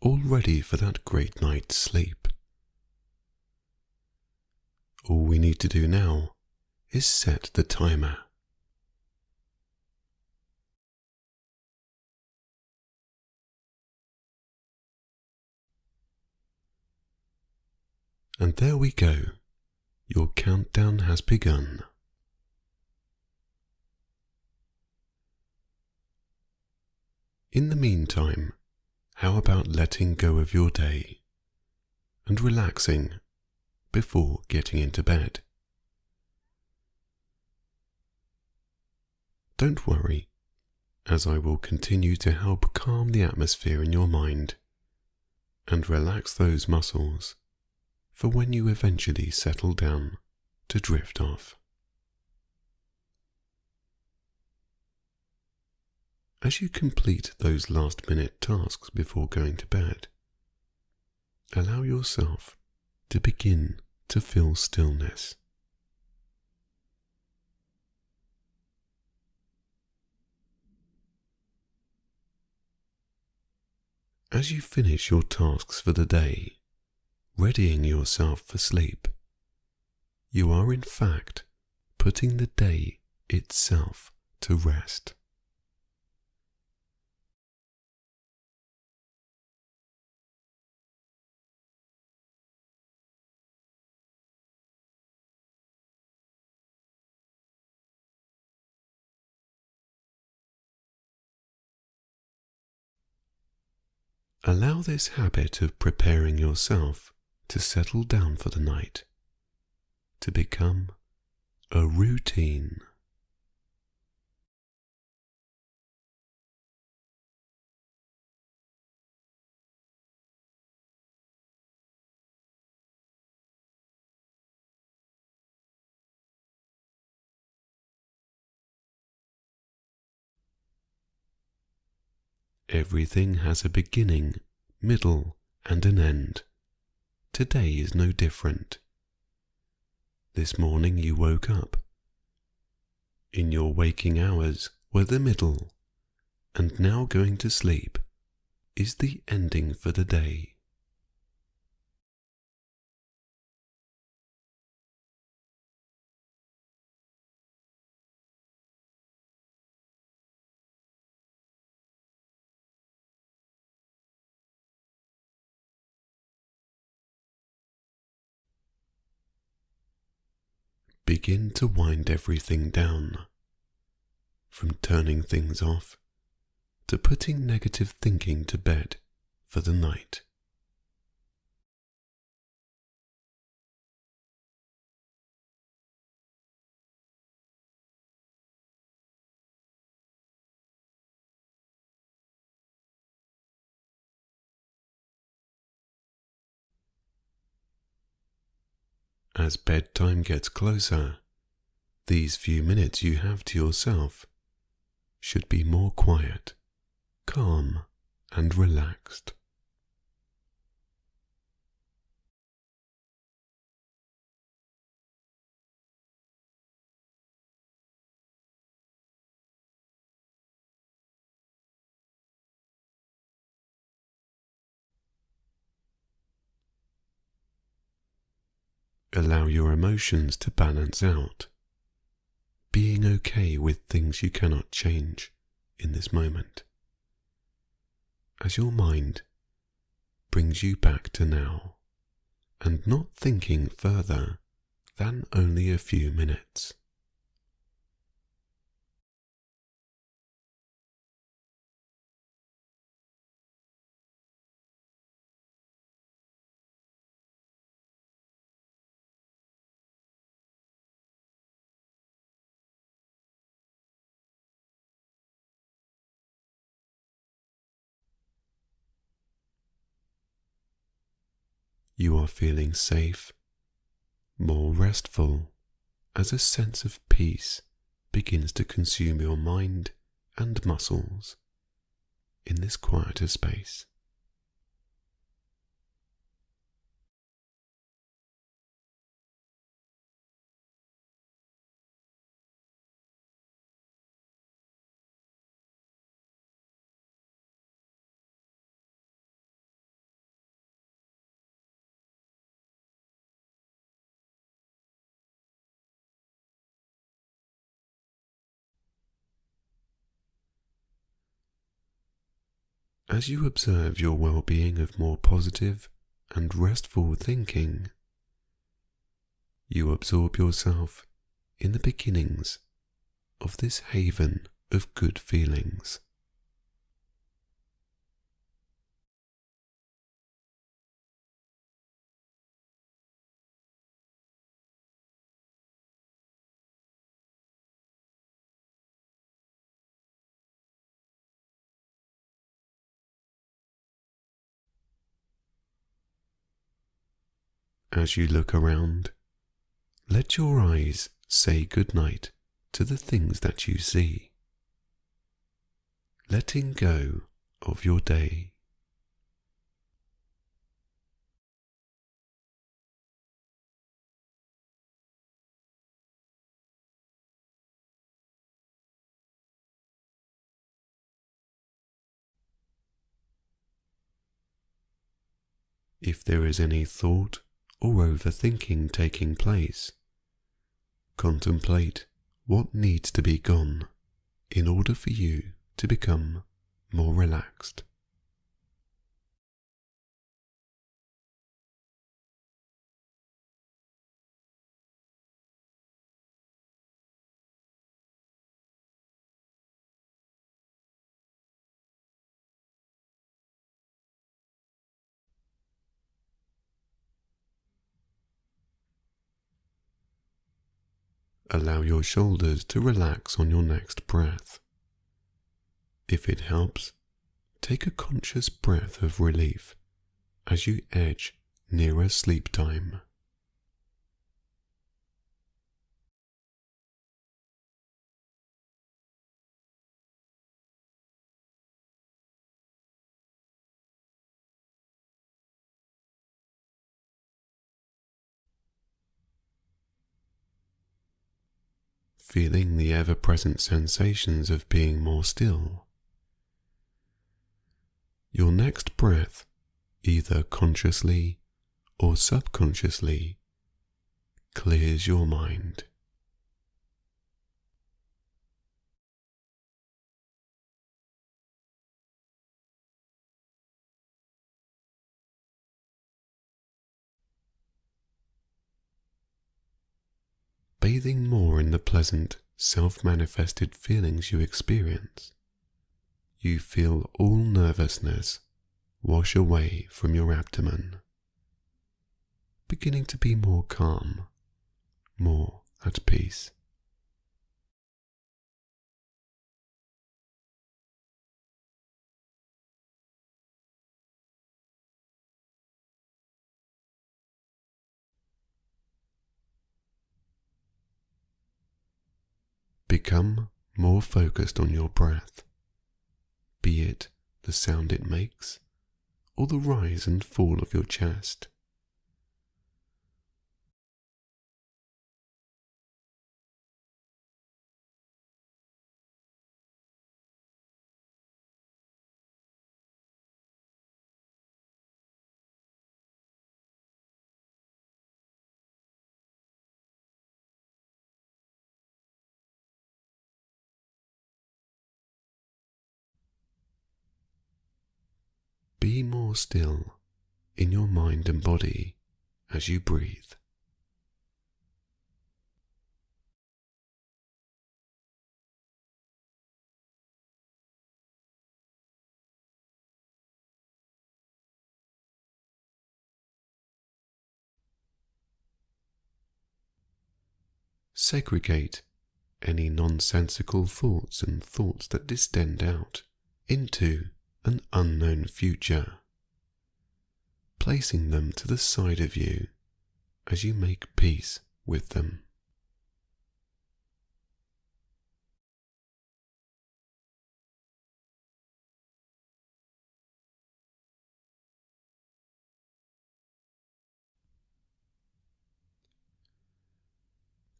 all ready for that great night's sleep. All we need to do now is set the timer. And there we go. Your countdown has begun. In the meantime, how about letting go of your day and relaxing before getting into bed? Don't worry, as I will continue to help calm the atmosphere in your mind and relax those muscles for when you eventually settle down to drift off. As you complete those last minute tasks before going to bed, allow yourself to begin to feel stillness. As you finish your tasks for the day, readying yourself for sleep, you are in fact putting the day itself to rest. Allow this habit of preparing yourself to settle down for the night to become a routine. Everything has a beginning, middle, and an end. Today is no different. This morning you woke up. In your waking hours were the middle, and now going to sleep is the ending for the day. Begin to wind everything down. From turning things off to putting negative thinking to bed for the night. As bedtime gets closer, these few minutes you have to yourself should be more quiet, calm, and relaxed. Allow your emotions to balance out, being okay with things you cannot change in this moment. As your mind brings you back to now and not thinking further than only a few minutes. You are feeling safe, more restful, as a sense of peace begins to consume your mind and muscles in this quieter space. As you observe your well being of more positive and restful thinking, you absorb yourself in the beginnings of this haven of good feelings. As you look around, let your eyes say goodnight to the things that you see, letting go of your day. If there is any thought or overthinking taking place, contemplate what needs to be gone in order for you to become more relaxed. Allow your shoulders to relax on your next breath. If it helps, take a conscious breath of relief as you edge nearer sleep time. Feeling the ever present sensations of being more still. Your next breath, either consciously or subconsciously, clears your mind. bathing more in the pleasant, self manifested feelings you experience, you feel all nervousness wash away from your abdomen, beginning to be more calm, more at peace. Become more focused on your breath, be it the sound it makes or the rise and fall of your chest. Still in your mind and body as you breathe. Segregate any nonsensical thoughts and thoughts that distend out into an unknown future, placing them to the side of you as you make peace with them.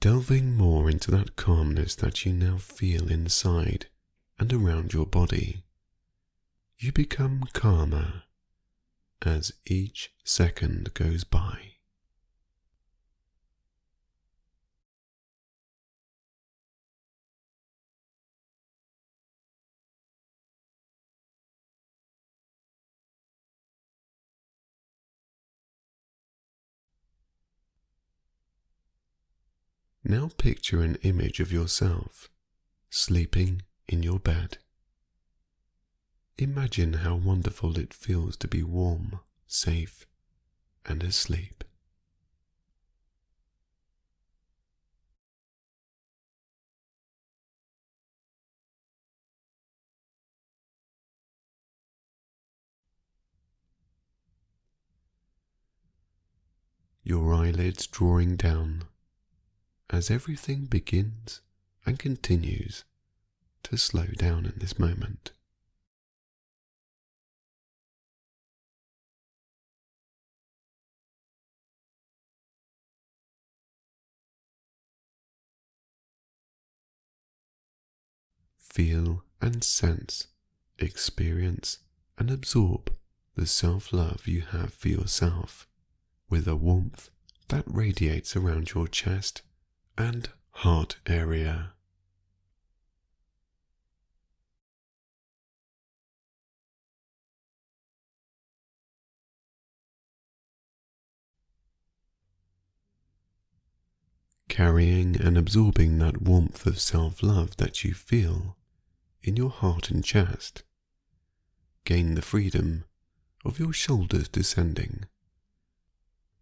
Delving more into that calmness that you now feel inside and around your body, you become calmer as each second goes by. Now picture an image of yourself sleeping in your bed. Imagine how wonderful it feels to be warm, safe, and asleep. Your eyelids drawing down as everything begins and continues to slow down in this moment. Feel and sense, experience and absorb the self love you have for yourself with a warmth that radiates around your chest and heart area. Carrying and absorbing that warmth of self love that you feel in your heart and chest, gain the freedom of your shoulders descending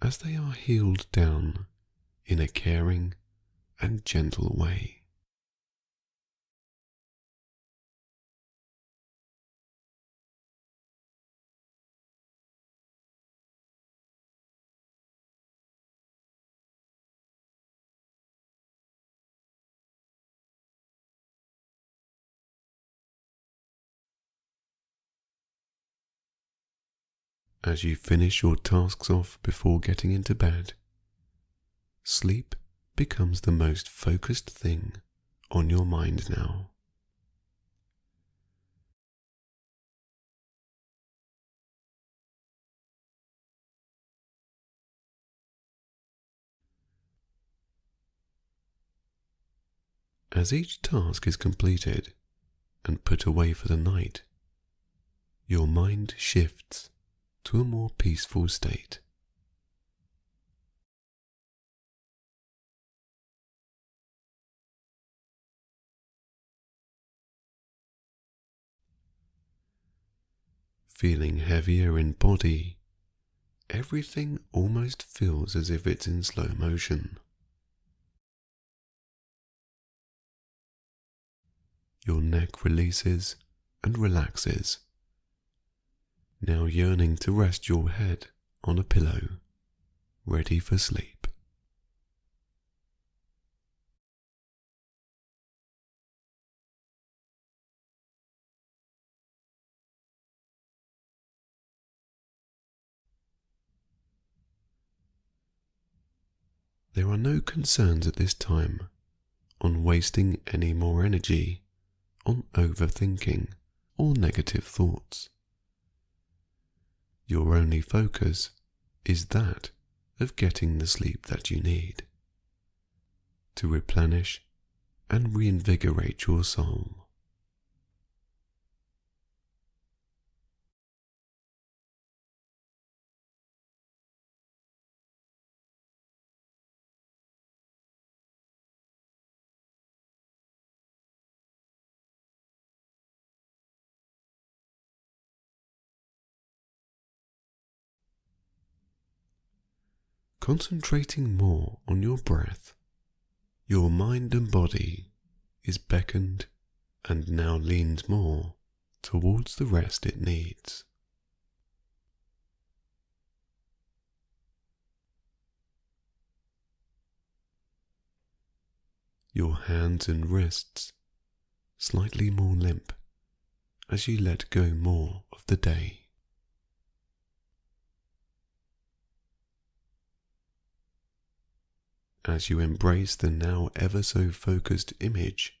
as they are healed down in a caring and gentle way. As you finish your tasks off before getting into bed. Sleep becomes the most focused thing on your mind now. As each task is completed and put away for the night, your mind shifts to a more peaceful state. Feeling heavier in body, everything almost feels as if it's in slow motion. Your neck releases and relaxes now yearning to rest your head on a pillow, ready for sleep. There are no concerns at this time on wasting any more energy on overthinking or negative thoughts. Your only focus is that of getting the sleep that you need to replenish and reinvigorate your soul. Concentrating more on your breath, your mind and body is beckoned and now leans more towards the rest it needs. Your hands and wrists slightly more limp as you let go more of the day. As you embrace the now ever so focused image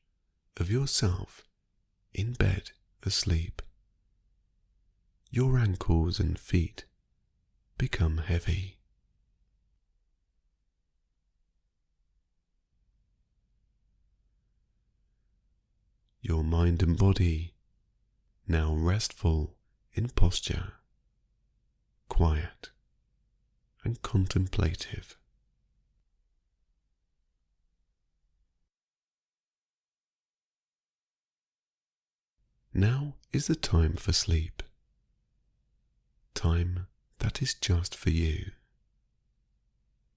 of yourself in bed asleep. Your ankles and feet become heavy. Your mind and body now restful in posture, quiet and contemplative. Now is the time for sleep. Time that is just for you.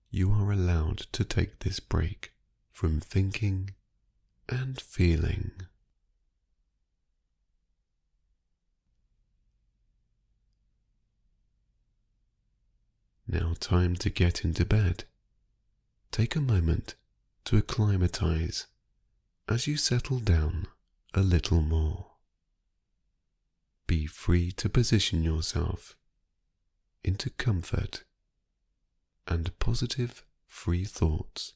You are allowed to take this break from thinking and feeling. Now, time to get into bed. Take a moment to acclimatize as you settle down a little more. Free to position yourself into comfort and positive, free thoughts,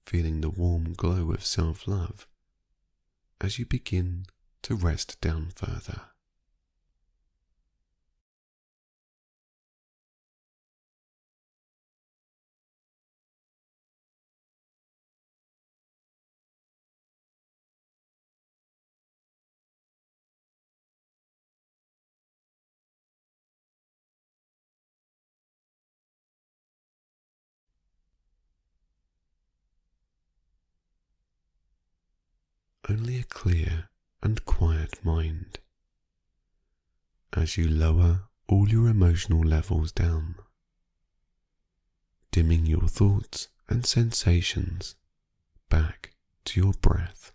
feeling the warm glow of self love as you begin to rest down further. Only a clear and quiet mind. As you lower all your emotional levels down, dimming your thoughts and sensations back to your breath.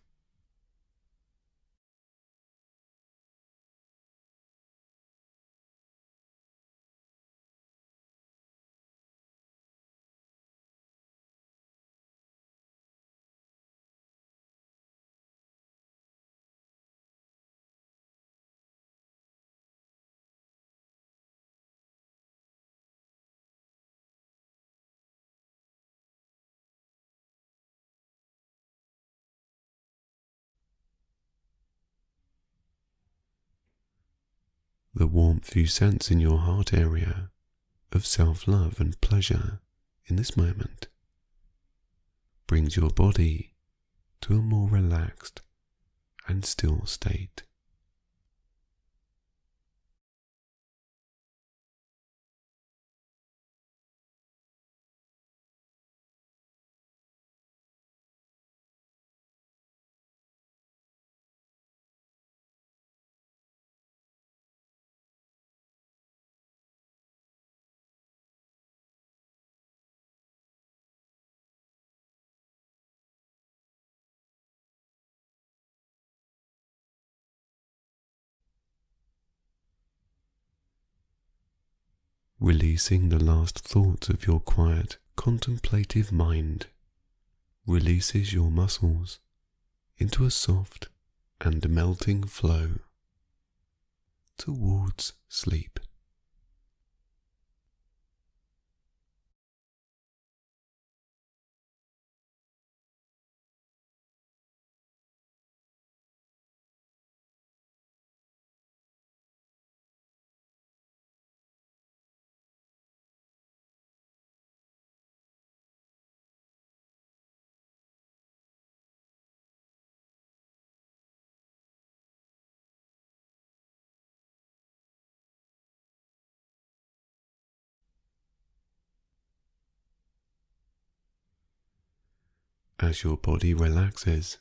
The warmth you sense in your heart area of self love and pleasure in this moment brings your body to a more relaxed and still state. Releasing the last thoughts of your quiet, contemplative mind, releases your muscles into a soft and melting flow towards sleep. As your body relaxes.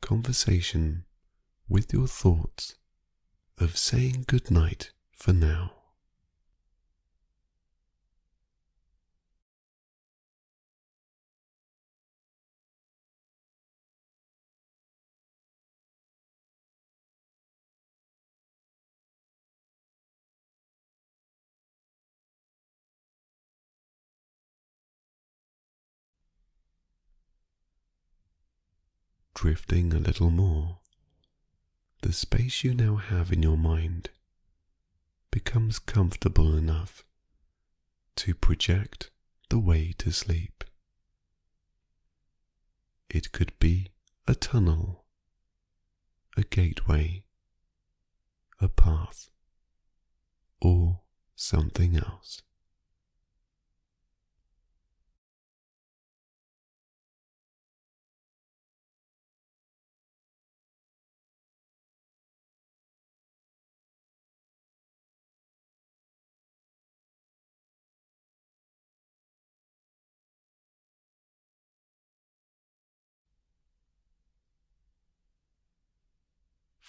Conversation with your thoughts of saying goodnight for now. Drifting a little more, the space you now have in your mind becomes comfortable enough to project the way to sleep. It could be a tunnel, a gateway, a path, or something else.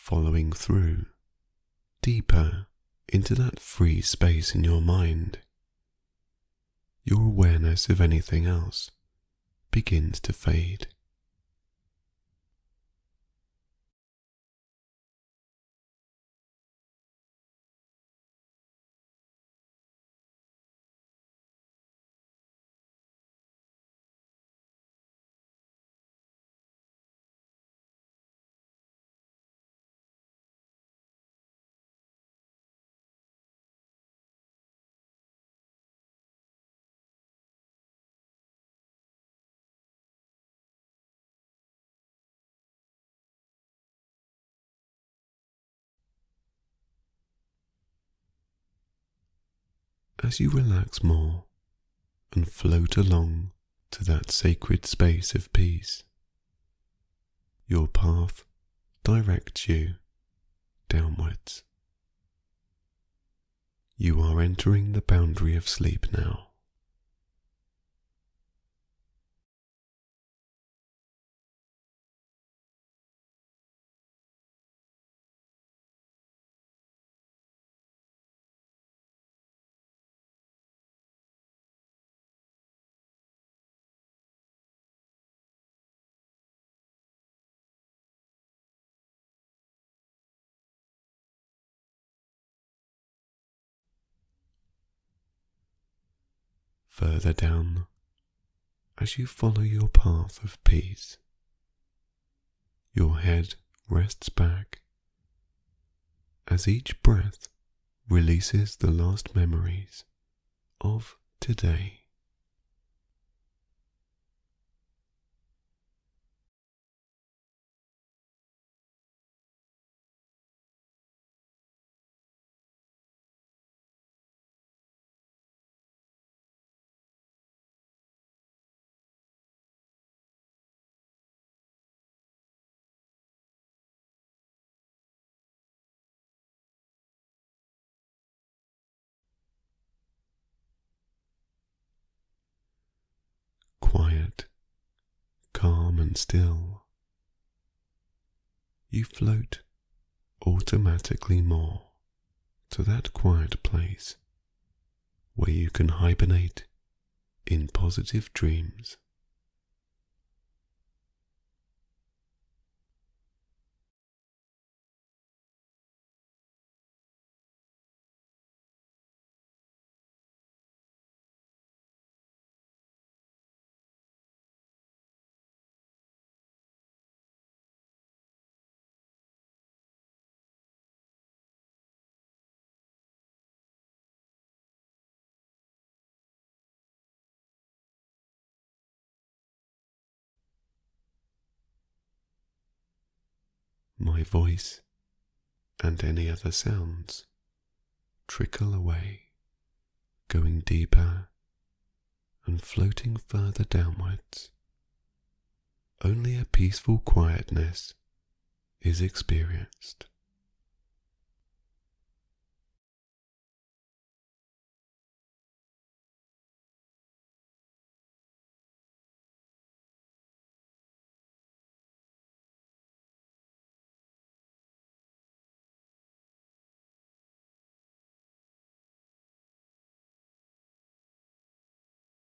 Following through deeper into that free space in your mind, your awareness of anything else begins to fade. As you relax more and float along to that sacred space of peace, your path directs you downwards. You are entering the boundary of sleep now. Further down, as you follow your path of peace, your head rests back as each breath releases the last memories of today. Still, you float automatically more to that quiet place where you can hibernate in positive dreams. My voice and any other sounds trickle away, going deeper and floating further downwards. Only a peaceful quietness is experienced.